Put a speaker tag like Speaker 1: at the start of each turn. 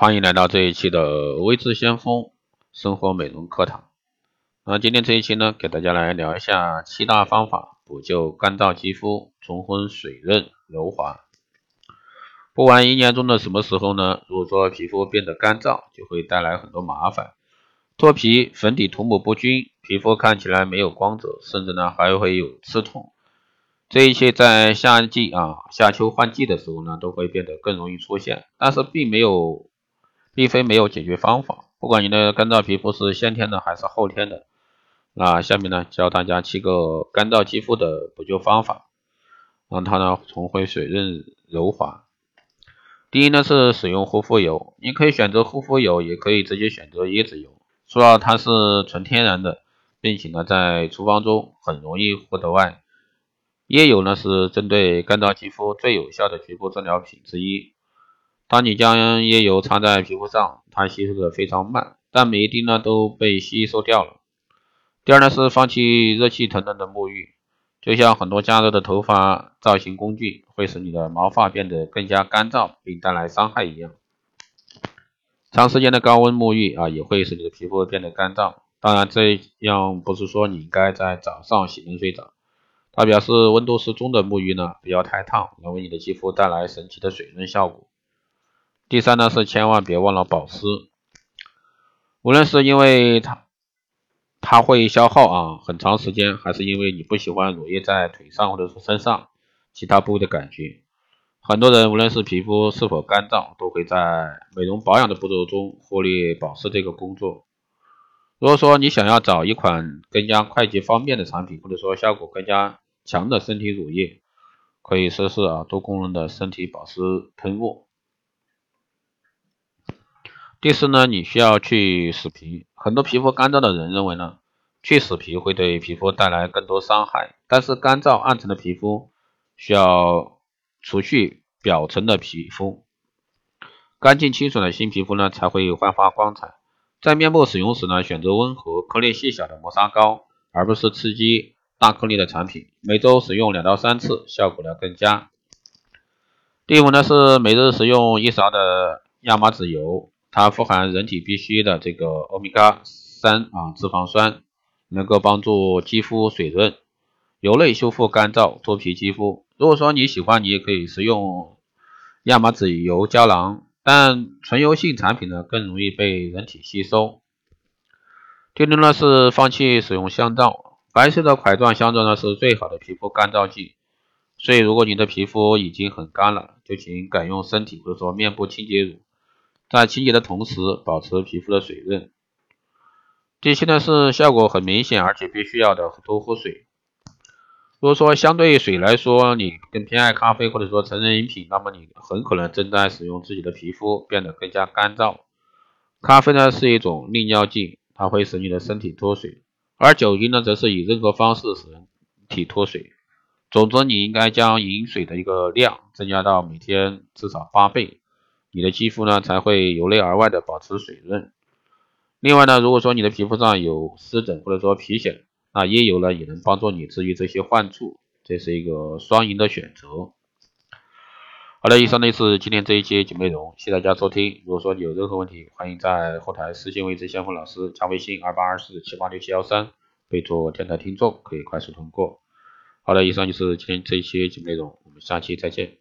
Speaker 1: 欢迎来到这一期的微智先锋生活美容课堂。那今天这一期呢，给大家来聊一下七大方法补救干燥肌肤，重回水润柔滑。不管一年中的什么时候呢，如果说皮肤变得干燥，就会带来很多麻烦，脱皮、粉底涂抹不均，皮肤看起来没有光泽，甚至呢还会有刺痛。这一切在夏季啊，夏秋换季的时候呢，都会变得更容易出现，但是并没有。并非没有解决方法，不管你的干燥皮肤是先天的还是后天的，那下面呢教大家七个干燥肌肤的补救方法，让它呢重回水润柔滑。第一呢是使用护肤油，你可以选择护肤油，也可以直接选择椰子油，主要它是纯天然的，并且呢在厨房中很容易获得外。椰油呢是针对干燥肌肤最有效的局部治疗品之一。当你将椰油擦在皮肤上，它吸收的非常慢，但每一滴呢都被吸收掉了。第二呢是放弃热气腾腾的沐浴，就像很多加热的头发造型工具会使你的毛发变得更加干燥并带来伤害一样。长时间的高温沐浴啊也会使你的皮肤变得干燥。当然这样不是说你应该在早上洗冷水澡，它表示温度适中的沐浴呢不要太烫，能为你的肌肤带来神奇的水润效果。第三呢是千万别忘了保湿，无论是因为它它会消耗啊很长时间，还是因为你不喜欢乳液在腿上或者是身上其他部位的感觉，很多人无论是皮肤是否干燥，都会在美容保养的步骤中忽略保湿这个工作。如果说你想要找一款更加快捷方便的产品，或者说效果更加强的身体乳液，可以试试啊多功能的身体保湿喷雾。第四呢，你需要去死皮。很多皮肤干燥的人认为呢，去死皮会对皮肤带来更多伤害。但是干燥暗沉的皮肤需要除去表层的皮肤，干净清爽的新皮肤呢才会焕发光彩。在面部使用时呢，选择温和、颗粒细小的磨砂膏，而不是刺激大颗粒的产品。每周使用两到三次，效果呢更佳。第五呢是每日使用一勺的亚麻籽油。它富含人体必需的这个欧米伽三啊脂肪酸，能够帮助肌肤水润，油类修复干燥脱皮肌肤。如果说你喜欢，你也可以食用亚麻籽油胶囊，但纯油性产品呢更容易被人体吸收。第六呢是放弃使用香皂，白色的块状香皂呢是最好的皮肤干燥剂，所以如果你的皮肤已经很干了，就请改用身体或者说面部清洁乳。在清洁的同时，保持皮肤的水润。第七呢是效果很明显而且必须要的多喝水。如果说相对于水来说，你更偏爱咖啡或者说成人饮品，那么你很可能正在使用自己的皮肤变得更加干燥。咖啡呢是一种利尿剂，它会使你的身体脱水，而酒精呢则是以任何方式使人体脱水。总之，你应该将饮水的一个量增加到每天至少八倍。你的肌肤呢才会由内而外的保持水润。另外呢，如果说你的皮肤上有湿疹或者说皮癣，那椰油呢也能帮助你治愈这些患处，这是一个双赢的选择。好了，以上呢是今天这一期节目内容，谢谢大家收听。如果说你有任何问题，欢迎在后台私信位置先锋老师，加微信二八二四七八六七幺三，备注电台听众，可以快速通过。好的，以上就是今天这一期节目内容，我们下期再见。